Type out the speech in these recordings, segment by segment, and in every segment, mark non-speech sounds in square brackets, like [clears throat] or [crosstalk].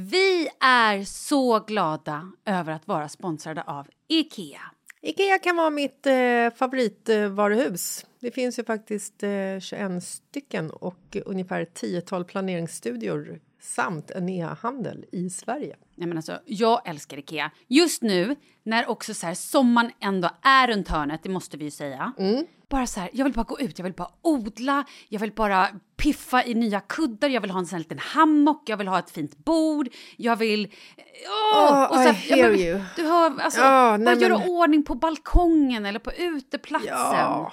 Vi är så glada över att vara sponsrade av Ikea. Ikea kan vara mitt eh, favoritvaruhus. Det finns ju faktiskt eh, 21 stycken och ungefär 10-tal planeringsstudior samt en e-handel i Sverige. Nej, men alltså, jag älskar Ikea. Just nu, när också så här, sommaren ändå är runt hörnet, det måste vi ju säga. Bara så här, jag vill bara gå ut, jag vill bara odla, jag vill bara piffa i nya kuddar, jag vill ha en sån här liten hammock, jag vill ha ett fint bord, jag vill... Åh, Oh, I hear you. Du hör, alltså, nej, bara göra men- ordning på balkongen eller på uteplatsen. Ja,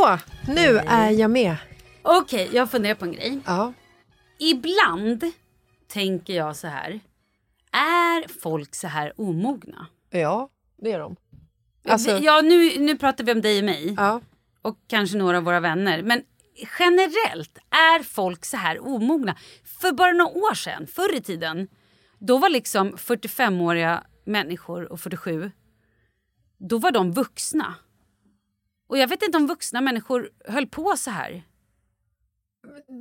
Så, nu är jag med. Okej, jag funderar på en grej. Ja. Ibland tänker jag så här. Är folk så här omogna? ja, det är de. Alltså, ja, nu, nu pratar vi om dig och mig. ja. och kanske några av våra vänner. Men generellt, är folk så här omogna? För bara några år sedan, förr i tiden, då var liksom 45-åriga människor och 47, då var de vuxna. Och jag vet inte om vuxna människor höll på så här.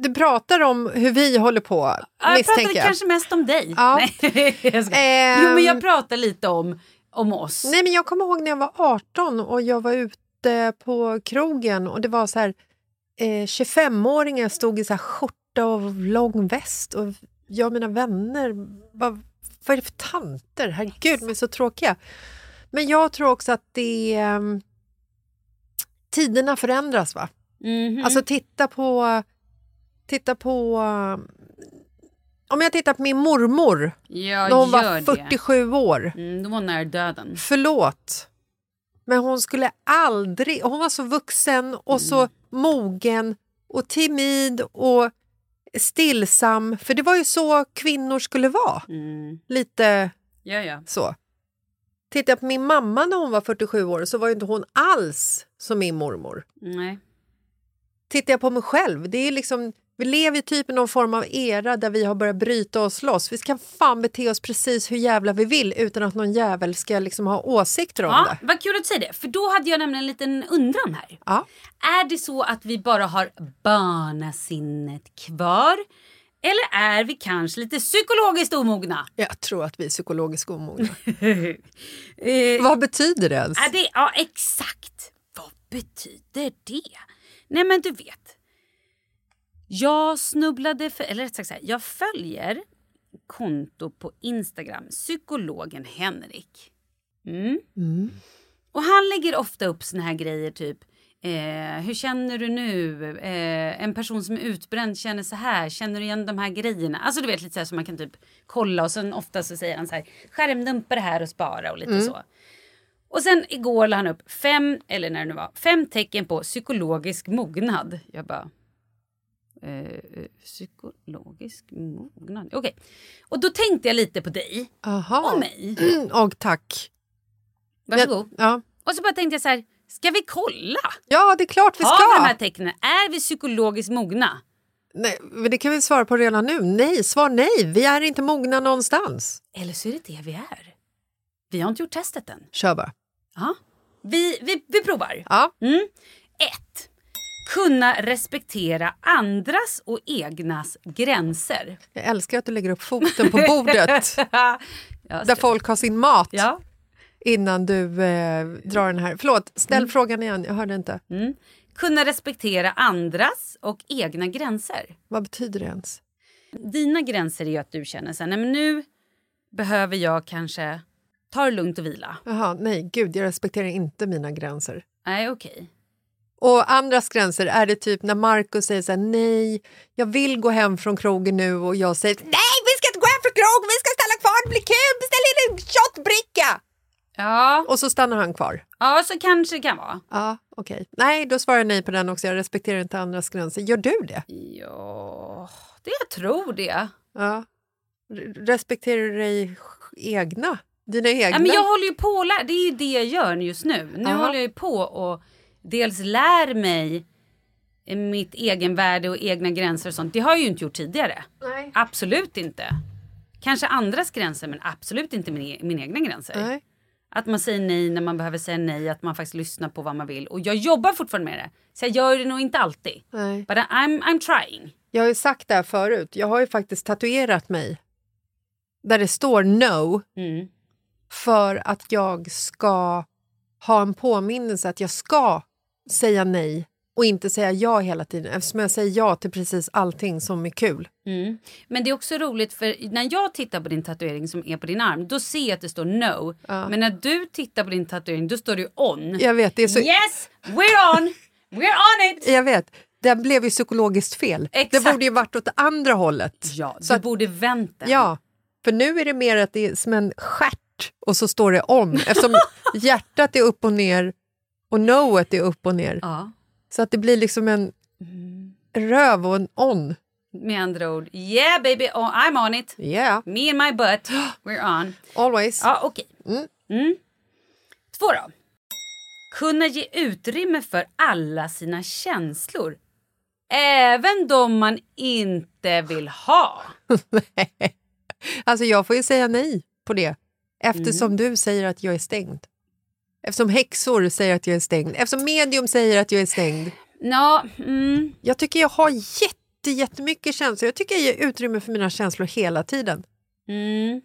Du pratar om hur vi håller på, Ja, jag pratade jag. kanske mest om dig. Ja. Nej, [laughs] jag ska. [laughs] Ehm. Jo, men jag pratar lite om, om oss. Nej, men jag kommer ihåg när jag var 18 och jag var ute på krogen och det var så här eh, 25-åringar stod i så här skjorta och lång väst och jag och mina vänner, vad, vad är det för tanter? Herregud, de är så tråkiga. Men jag tror också att det... Eh, tiderna förändras, va? Mhm. Alltså titta på... Titta på... Om jag tittar på min mormor ja, när hon var det. 47 år. Mm, då var hon nära döden. Förlåt. Men hon skulle aldrig... Hon var så vuxen och så mogen och timid och stillsam, för det var ju så kvinnor skulle vara. Mm. Lite Ja, ja. så. Tittar jag på min mamma när hon var 47 år så var ju inte hon alls som min mormor. Nej. Tittar jag på mig själv, det är liksom, vi lever typ i någon form av era där vi har börjat bryta oss loss. Vi ska fan bete oss precis hur jävla vi vill utan att någon jävel ska liksom ha åsikter om Ja, det. vad kul att du säger det. För då hade jag nämligen en liten undran här. Ja. Är det så att vi bara har barnasinnet kvar? Eller är vi kanske lite psykologiskt omogna? Jag tror att vi är psykologiskt omogna. [laughs] Eh, Vad betyder det ens? är det, ja, exakt. Betyder det? Nej, men du vet. Jag snubblade för, eller rätt sagt så här, jag följer konto på Instagram, psykologen Henrik. Mm. Och han lägger ofta upp såna här grejer typ Eh, hur känner du nu? Eh, en person som är utbränd känner så här. Känner du igen de här grejerna? Alltså du vet lite så här som man kan typ kolla och sen ofta så säger han så här skärmdumpa det här och spara och lite så. Och sen igår la han upp fem, eller när det nu var, fem tecken på psykologisk mognad. Jag bara... Eh, psykologisk mognad? Okej. Och då tänkte jag lite på dig Aha. och mig. Mm, [clears throat] och tack. Varsågod. Ja. Och så bara tänkte jag så här, ska vi kolla? ja, det är klart vi Har vi de här ska. tecknen? Är vi psykologiskt mogna? Nej, men det kan vi svara på redan nu. Nej, svar nej. Vi är inte mogna någonstans. Eller så är det det vi är. Vi har inte gjort testet än. Kör bara. Ja. Vi, vi, vi provar. Ja. Mm. Ett. Kunna respektera andras och egnas gränser. Jag älskar att du lägger upp foten på bordet [laughs] där folk har sin mat ja. innan du eh, drar den här. Förlåt, ställ frågan igen. Jag hörde inte. Mm. Kunna respektera andras och egna gränser. Vad betyder det ens? Dina gränser är ju att du känner så här, nej men nu behöver jag kanske ta det lugnt och vila. Jaha, nej, gud, jag respekterar inte mina gränser. Nej, okej. Och andras gränser, är det typ när Markus säger så här, nej, jag vill gå hem från krogen nu och jag säger nej, vi ska inte gå hem från krogen, vi ska stanna kvar, det blir kul, beställ in en shotbricka! Ja, Och så stannar han kvar. ja, så kanske det kan vara. Ja, okej. Nej, då svarar jag nej på den också. Jag respekterar inte andras gränser. Gör du det? Ja, det jag tror det. Ja. Re- Respekterar du dig egna? Dina egna? Ja, men jag håller ju på och lär, det är ju det jag gör just nu. Nu Aha. håller jag ju på och dels lär mig mitt egenvärde och egna gränser och sånt. Det har jag ju inte gjort tidigare. Nej. Absolut inte. Kanske andras gränser men absolut inte min, e- mina egna gränser. Nej. Att man säger nej när man behöver säga nej, att man faktiskt lyssnar på vad man vill. Och jag jobbar fortfarande med det. Så jag gör det nog inte alltid. Nej. But I'm, I'm trying. Jag har ju sagt det här förut. Jag har ju faktiskt tatuerat mig där det står no Mm. För att jag ska ha en påminnelse att jag ska säga nej och inte säga ja hela tiden eftersom jag säger ja till precis allting som är kul. Mm. Men det är också roligt för när jag tittar på din tatuering som är på din arm då ser jag att det står no. Men när du tittar på din tatuering då står det ju on. Jag vet, det är så... Yes, we're on! We're on it! Jag vet. Den blev ju psykologiskt fel. Exakt. Det borde ju varit åt andra hållet. Ja, Så du att- borde vänta. Ja, för nu är det mer att det är som en stjärt och så står det on eftersom [laughs] hjärtat är upp och ner och noet är upp och ner. ja. Så att det blir liksom en röv och en on. Med andra ord, yeah baby, oh, I'm on it. Yeah, Me and my butt, [gasps] we're on. always. Ja, okej. Mm. Mm. Två då. Kunna ge utrymme för alla sina känslor. Även de man inte vill ha. [laughs] Alltså jag får ju säga nej på det eftersom du säger att jag är stängd. Eftersom häxor säger att jag är stängd. Eftersom medium säger att jag är stängd. Ja, mm. Jag tycker jag har jätte, jättemycket känslor. Jag tycker jag ger utrymme för mina känslor hela tiden. Mm.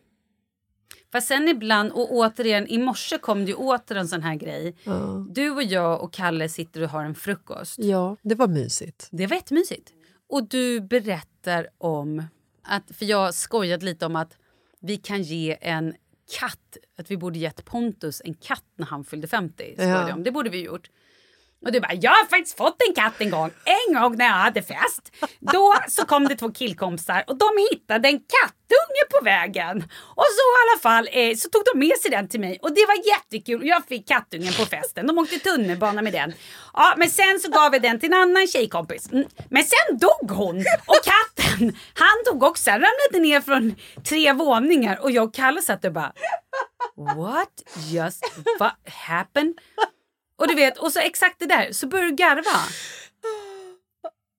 Fast sen ibland, och återigen i morse kom det ju åter en sån här grej. Ja. Du och jag och Kalle sitter och har en frukost. Ja, det var mysigt. Det var jättemysigt. Och du berättar om att, för jag skojade lite om att vi kan ge en katt, att vi borde gett Pontus en katt när han fyllde 50. skojade Ja. Det borde vi gjort. Och du bara, jag har faktiskt fått en katt en gång. En gång när jag hade fest. Då så kom det två killkompisar och de hittade en kattunge på vägen. Och så i alla fall eh, så tog de med sig den till mig och det var jättekul. Och jag fick kattungen på festen. De åkte tunnelbana med den. Ja, men sen så gav jag den till en annan tjejkompis. Mm. Men sen dog hon och katten, han dog också. Han ramlade ner från tre våningar och jag och Kalle satt och bara What just what happened? Och du vet, och så exakt det där, så börjar du garva.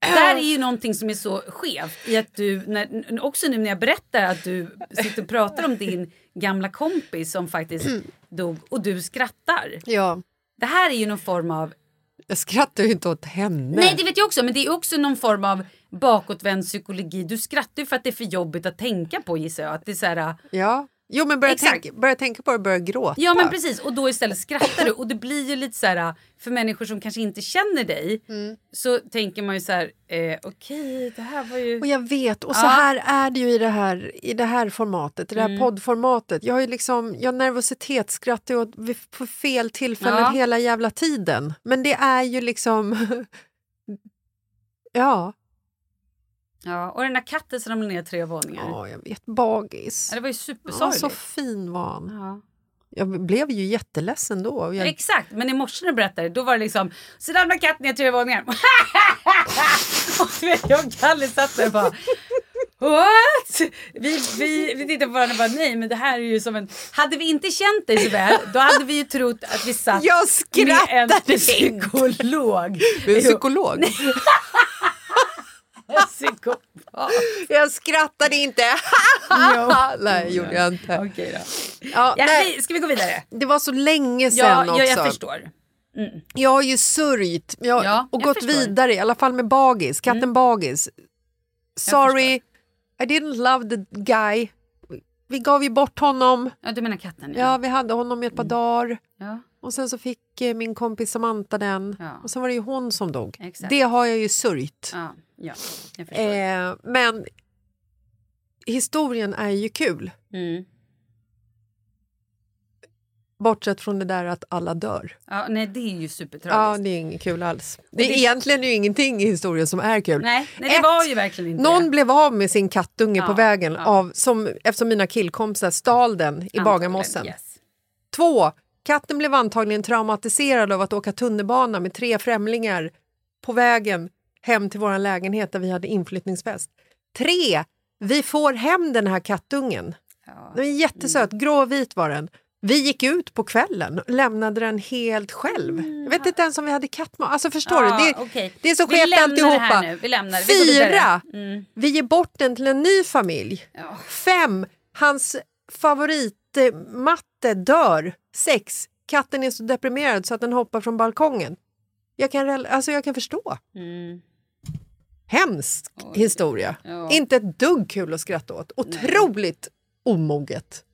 Där är ju någonting som är så skevt i att du, när, också nu när jag berättar att du sitter och pratar om din gamla kompis som faktiskt dog och du skrattar. Ja. Det här är ju någon form av Jag skrattar ju inte åt henne. Nej, det vet jag också, men det är också någon form av bakåtvänd psykologi. Du skrattar ju för att det är för jobbigt att tänka på gissar jag. Att det är så här, Ja. Jo, men börja tänka, börja tänka på det och börja gråta. Ja men precis och då istället skrattar du och det blir ju lite så här för människor som kanske inte känner dig så tänker man ju så här eh, okej det här var ju Och jag vet, och så Ja. här är det ju i det här, i det här formatet, i det här Mm. poddformatet. Jag har ju liksom, jag nervositetsskrattar ju på fel tillfällen Ja. hela jävla tiden. Men det är ju liksom... [laughs] ja, ja och den där katten som ramlade ner tre våningar. ja, jag vet. Bagis. Ja, det var ju Ja, supersorgligt. så fin var han. Ja. Jag blev ju jätteledsen då. Jag, Exakt, men i morse när du berättade då var det liksom så ramlade katten ner tre våningar. [laughs] och du vet, jag och Kalle satt där och bara What? Vi, vi, vi tittade på varandra och bara nej men det här är ju som en... Hade vi inte känt dig så väl då hade vi ju trott att vi satt jag med en psykolog. Med en psykolog. [laughs] Jag skrattade inte. [laughs] Nej, gjorde jag inte. Okej då. Ja, Ja, nej, ska vi gå vidare? det var så länge sedan Ja, också. ja, jag förstår. Jag har ju sörjt jag, Ja, och jag gått förstår. Mm. vidare, i alla fall med Bagis, katten Bagis. Sorry, I didn't love the guy. Vi gav ju bort honom. Ja, du menar katten? Ja, vi hade honom i ett par Mm. dagar. ja. Och sen så fick eh, min kompis Samantha den. Ja. Och sen var det ju hon som dog. Exakt. Det har jag ju sörjt. Ja, ja, jag förstår. Eh, men historien är ju kul. Mm. Bortsett från det där att alla dör. Ja, nej, det är ju Ja, supertragiskt. det är inget kul alls. Det är det- egentligen ju ingenting i historien som är kul. nej, nej, det Ett, var ju verkligen inte Någon det. blev av med sin kattunge på Ja, vägen ja. av, som, eftersom mina killkompisar stal den i Antagligen, Bagarmossen. Yes. Två, katten blev antagligen traumatiserad av att åka tunnelbana med tre främlingar på vägen hem till vår lägenhet där vi hade inflyttningsfest. Tre, vi får hem den här kattungen. Ja. Den är jättesöt, gråvit var den. Vi gick ut på kvällen och lämnade den helt själv. Jag vet inte ens om vi hade kattmat. Alltså förstår Ja, du? Det, okej. det är så skevt det alltihopa. nu. Vi lämnar det. Vi. Fyra, Mm. vi ger bort den till en ny familj. Ja. Fem, hans favoritmatte dör. Sex, katten är så deprimerad så att den hoppar från balkongen. Jag kan, alltså jag kan förstå. Mm. Hemsk historia. Ja. Inte ett dugg kul att skratta åt. Otroligt omoget.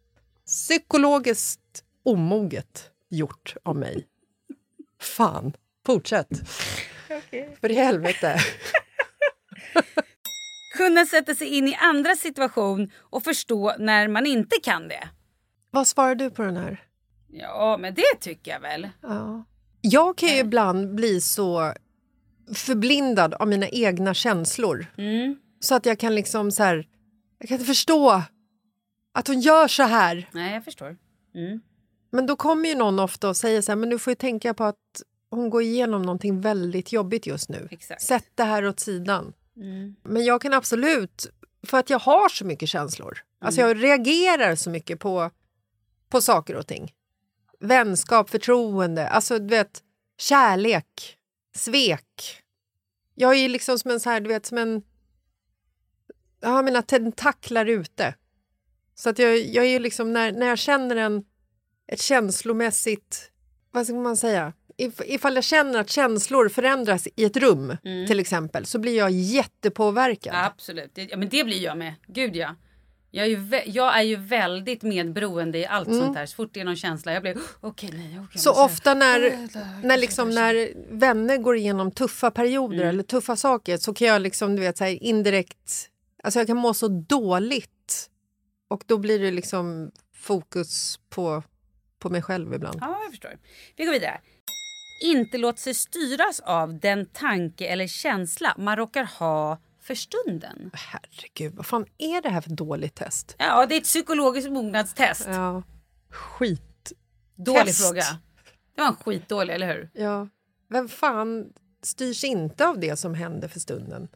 Psykologiskt omoget gjort av mig. Fan, fortsätt. För i helvete. [laughs] Kunna sätta sig in i andra situation och förstå när man inte kan det. Vad svarar du på den här? Ja, men det tycker jag väl. Ja. Jag kan ju ibland bli så förblindad av mina egna känslor Mm. så att jag kan liksom så här, jag kan inte förstå att hon gör så här. Nej, jag förstår. Mm. Men då kommer ju någon ofta och säger så här, men du får tänka på att hon går igenom någonting väldigt jobbigt just nu. Exakt. Sätt det här åt sidan. Mm. Men jag kan absolut, för att jag har så mycket känslor. Alltså jag reagerar så mycket på, på saker och ting. Vänskap, förtroende, alltså du vet, kärlek, svek. Jag är liksom som en så här, du vet, som en... Jag har mina tentaklar ute. Så att jag, jag är ju liksom, när, när jag känner en, ett känslomässigt, vad ska man säga? If, ifall jag känner att känslor förändras i ett rum till exempel så blir jag jättepåverkad. Absolut. Det, ja, men det blir jag med. Gud ja. Jag är ju, jag är ju väldigt medberoende i allt sånt här. Så fort det är någon känsla, jag blir okej, nej. Mm. Så ofta när, när, liksom, när vänner går igenom tuffa perioder eller tuffa saker så kan jag liksom, du vet, så här, indirekt... Alltså jag kan må så dåligt och då blir det liksom fokus på, på mig själv ibland. Ja, jag förstår. Vi går vidare. inte låta sig styras av den tanke eller känsla man råkar ha för stunden. Herregud, vad fan är det här för dåligt test? Ja, det är ett psykologiskt mognadstest. Ja. Skit. Dålig test. fråga. Det var en skitdålig, eller hur? Ja. Vem fan styrs inte av det som händer för stunden?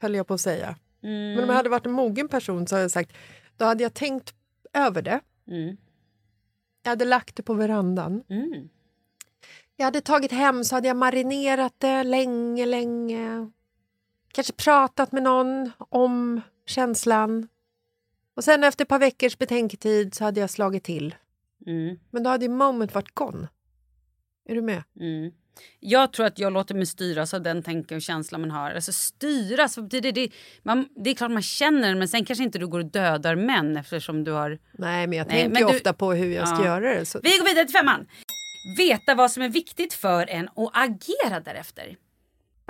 Höll jag på att säga. Men om jag hade varit en mogen person så hade jag sagt, då hade jag tänkt över det. Mm. Jag hade lagt det på verandan. Mm. Jag hade tagit hem så hade jag marinerat det länge, länge. Kanske pratat med någon om känslan. Och sen efter ett par veckors betänketid så hade jag slagit till. Mm. Men då hade ju moment varit gone. Är du med? Mm. Jag tror att jag låter mig styras av den tanke och känsla man har. Alltså styras, vad betyder det? Man, det är klart man känner men sen kanske inte du går och dödar män eftersom du har... Nej, men jag Nej, tänker men du- ofta på hur jag ska Ja. göra det. Så... Vi går vidare till femman. Veta vad som är viktigt för en och agera därefter.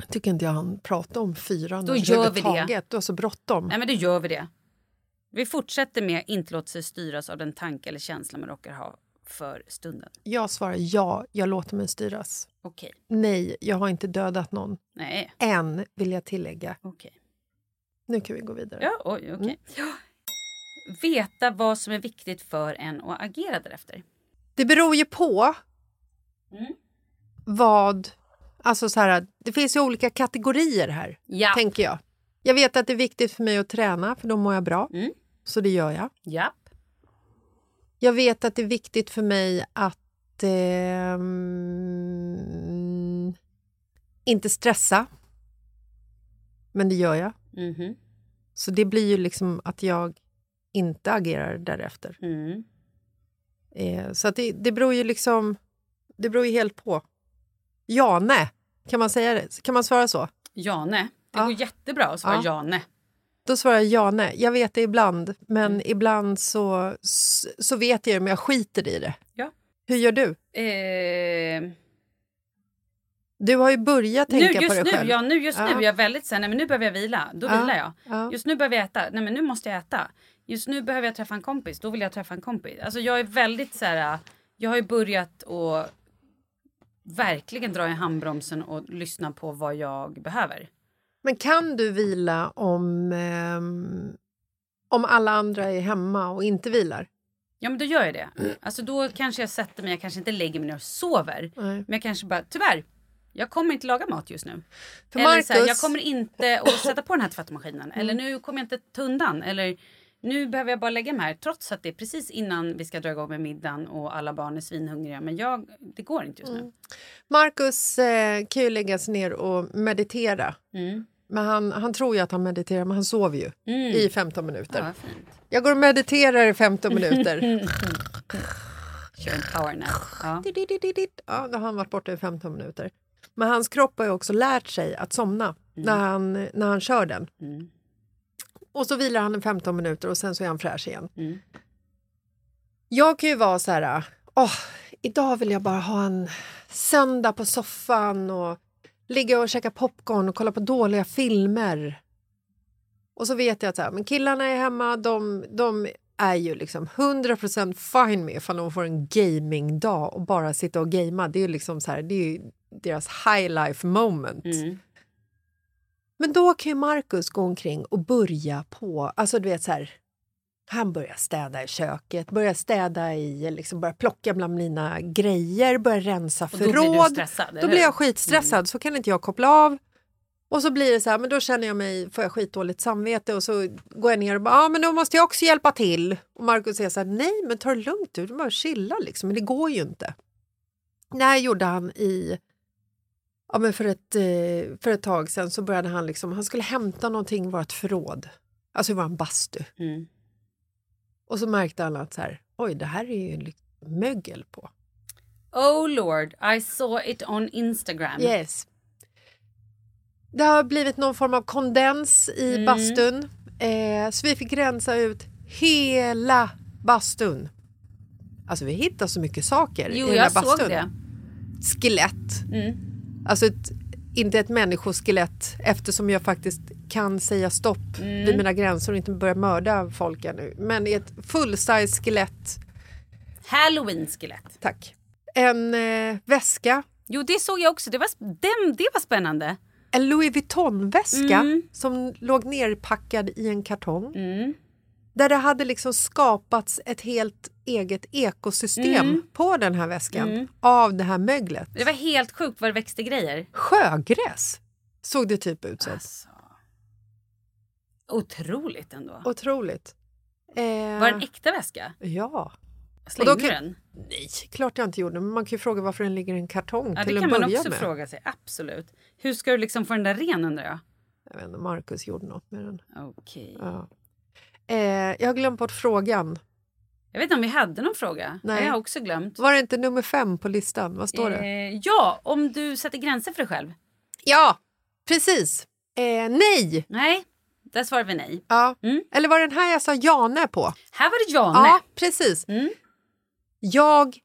Jag tycker inte jag hann prata om fyran Då gör vi det. Du har så bråttom. Nej men då gör vi det. Vi fortsätter med inte låta sig styras av den tanke eller känsla man råkar ha för stunden. Jag svarar ja, jag låter mig styras. Okej. Nej, jag har inte dödat någon. Nej. Än, vill jag tillägga. Okej. Nu kan vi gå vidare. Ja, oj, okej. Ja. Veta vad som är viktigt för en och agera därefter. Det beror ju på Mm. vad... Alltså så här, det finns ju olika kategorier här, Ja. tänker jag. Jag vet att det är viktigt för mig att träna, för då mår jag bra. Mm. Så det gör jag. Japp. Jag vet att det är viktigt för mig att ehm, inte stressa. Men det gör jag. Mhm. Så det blir ju liksom att jag inte agerar därefter. Mm. Eh, så att det, det beror ju liksom... Det beror ju helt på. Ja, nej. Kan man säga det? Kan man svara så? Jane. Det Ja. går jättebra att svara Ja. Jane. Då svarar jag ja, nej. Jag vet det ibland, men Mm. ibland så, så vet jag det, men jag skiter i det. Ja. Hur gör du? Eh, Du har ju börjat nu, tänka på just dig nu, själv. ja, nu, just nu Ja. är jag väldigt så här, nej men nu behöver jag vila. Då Ja. vilar jag. Ja. Just nu behöver jag äta. Nej men nu måste jag äta. Just nu behöver jag träffa en kompis. Då vill jag träffa en kompis. Alltså jag är väldigt så här. Jag har ju börjat att verkligen dra i handbromsen och lyssna på vad jag behöver. Men kan du vila om, ehm, om alla andra är hemma och inte vilar? Ja men då gör jag det. Alltså då kanske jag sätter mig, jag kanske inte lägger mig ner och sover. Nej. Men jag kanske bara, tyvärr. Jag kommer inte laga mat just nu. För Eller så här, Marcus- jag kommer inte att sätta på den här tvättmaskinen. Eller nu kommer jag inte ta undan. Eller nu behöver jag bara lägga mig här. Trots att det är precis innan vi ska dra igång med middagen och alla barn är svinhungriga. Men jag, det går inte just nu. Marcus eh, kan ju lägga sig ner och meditera. Mm. Men han, han tror ju att han mediterar, men han sover ju Mm. i 15 minuter. Ja. Jag går och mediterar i 15 minuter. [laughs] Kör en powernap. Ja. Ja, då har han varit borta i 15 minuter. Men hans kropp har ju också lärt sig att somna när, han, när han kör den. Mm. Och så vilar han i 15 minuter och sen så är han fräsch igen. Mm. Jag kan ju vara så här, åh, idag vill jag bara ha en söndag på soffan och ligga och käka popcorn och kolla på dåliga filmer. Och så vet jag att så här, men killarna är hemma, de, de är ju liksom 100% fine med ifall de får en gamingdag och bara sitta och gamea. Det är ju liksom så här, det är ju deras high life moment. Mm. Men då kan ju Marcus gå omkring och börja på, alltså du vet så här, han börjar städa i köket, börjar städa i, liksom börjar plocka bland mina grejer, börjar rensa Och då blir du förråd. stressad, Då blir jag skitstressad, så kan inte jag koppla av. Och så blir det så här, men då känner jag mig, får jag skitdåligt samvete och så går jag ner och bara, ja men då måste jag också hjälpa till. Och Marcus säger så här, nej men ta det lugnt du, du bara chilla liksom, men det går ju inte. Det här gjorde han i, ja men för ett, eh, för ett tag sedan så började han liksom, han skulle hämta någonting i vårt förråd, alltså i vår bastu. Mm. Och så märkte han att så här, oj det här är ju mögel på. Oh lord, I saw it on Instagram. Yes. Det har blivit någon form av kondens i Mm. bastun. Eh, så vi fick rensa ut hela bastun. Alltså vi hittade så mycket saker Jo, i den jag här bastun. såg det. Skelett. Mm. Alltså ett, inte ett människoskelett eftersom jag faktiskt kan säga stopp Mm. vid mina gränser och inte börja mörda folk ännu. Men ett full-size skelett Halloween-skelett. Tack. En eh, väska Jo, det såg jag också. Det var, den, det var spännande. En Louis Vuitton-väska Mm. som låg nerpackad i en kartong. Där det hade liksom skapats ett helt eget ekosystem Mm. på den här väskan av det här möglet. Det var helt sjukt vad det växte grejer. Sjögräs såg det typ ut som. Alltså. Otroligt ändå. Otroligt. Eh, Var det en äkta väska? Ja. Slängde du kan- den? Nej, klart jag inte gjorde. Men man kan ju fråga varför den ligger i en kartong Ja, till det att kan man börja också med. fråga sig. Absolut. Hur ska du liksom få den där ren undrar jag? Jag vet inte, Marcus gjorde något med den. Okej. Ja. Eh, jag har glömt bort frågan. Jag vet inte om vi hade någon fråga. Nej. Jag har också glömt. Var det inte nummer fem på listan? Vad står det? Eh, ja, om du sätter gränser för dig själv. Ja, precis. Eh, nej! Nej, där svarar vi nej. Ja. Mm. Eller var det den här jag sa Jane på? Här var det ja, Ja, precis. Mm. Jag...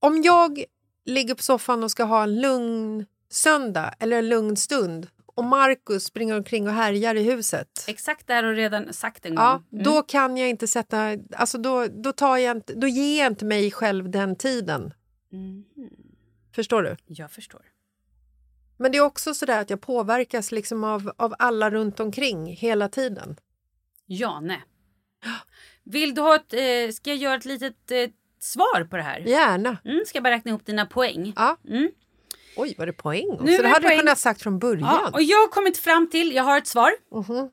Om jag ligger på soffan och ska ha en lugn söndag eller en lugn stund och Markus springer omkring och härjar i huset. Exakt där har du redan sagt en gång. Ja, Mm. då kan jag inte sätta... Alltså då, då, tar jag inte, då ger jag inte mig själv den tiden. Mhm. Förstår du? Jag förstår. Men det är också så där att jag påverkas liksom av, av alla runt omkring hela tiden. Ja, nej. Vill du ha ett... Eh, ska jag göra ett litet eh, svar på det här? Gärna. Mm, ska jag bara räkna ihop dina poäng? Ja. Mm. Oj, var det poäng? Nu så det det hade du poäng. kunnat sagt från början. Ja, och jag har kommit fram till, jag har ett svar. Mhm.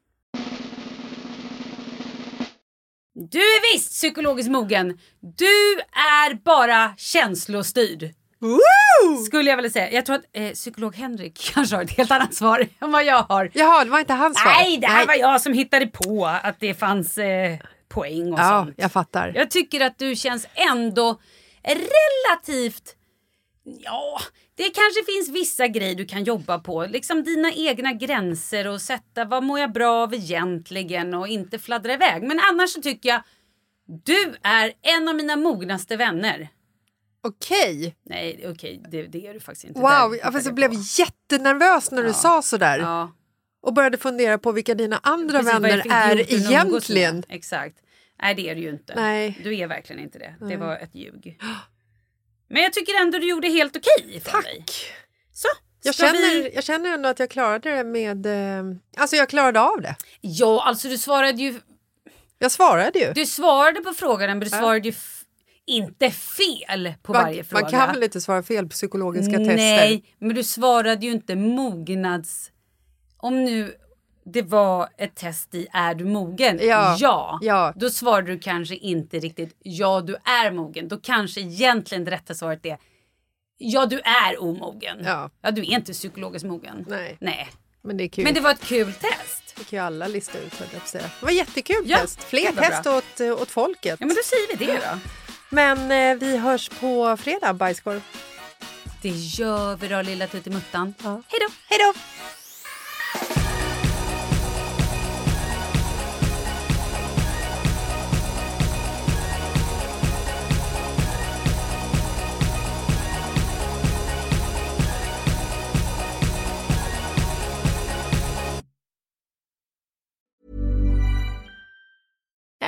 Du är visst psykologiskt mogen. Du är bara känslostyrd. Skulle jag vilja säga. Jag tror att eh, psykolog Henrik [laughs] kanske har ett helt annat svar än vad jag har. Jaha, det var inte hans svar? Nej, det här var jag som hittade på att det fanns eh, poäng och Ja, sånt. jag fattar. Jag tycker att du känns ändå relativt... Ja, det kanske finns vissa grejer du kan jobba på. Liksom dina egna gränser och sätta vad mår jag bra av egentligen och inte fladdra iväg. Men annars så tycker jag du är en av mina mognaste vänner. Okej. Nej, okej, det, det är du faktiskt inte. Wow, jag, fast jag blev jättenervös när du sa så där. Ja, Och började fundera på vilka dina andra precis, vänner är egentligen. Exakt. Nej, det är du ju inte. Nej. Du är verkligen inte det. Det var ett ljug. [gasps] Men jag tycker ändå du gjorde helt okej dig. Tack! Så, Jag känner, vi... jag känner ändå att jag klarade det med... Eh, alltså jag klarade av det. Ja, alltså du svarade ju... Jag svarade ju. Du svarade på frågan men du svarade ju inte fel på man, varje fråga. man kan väl inte svara fel på psykologiska Nej, tester? men du svarade ju inte mognads... Om nu det var ett test i är du mogen? Ja, ja. ja. Då svarade du kanske inte riktigt ja du är mogen. Då kanske egentligen det rätta svaret är ja du är omogen. Ja. ja du är inte psykologiskt mogen. Nej. Nej. Men det är kul. Men det var ett kul test. Det kan ju alla lista ut. Det var jättekul Ja, test. Fler test bra. åt, eh, åt folket. Ja men då säger vi det då. Men eh, vi hörs på fredag, bajskorv. Det gör vi då lilla tuttimuttan. Ja. Hej då! Hej då!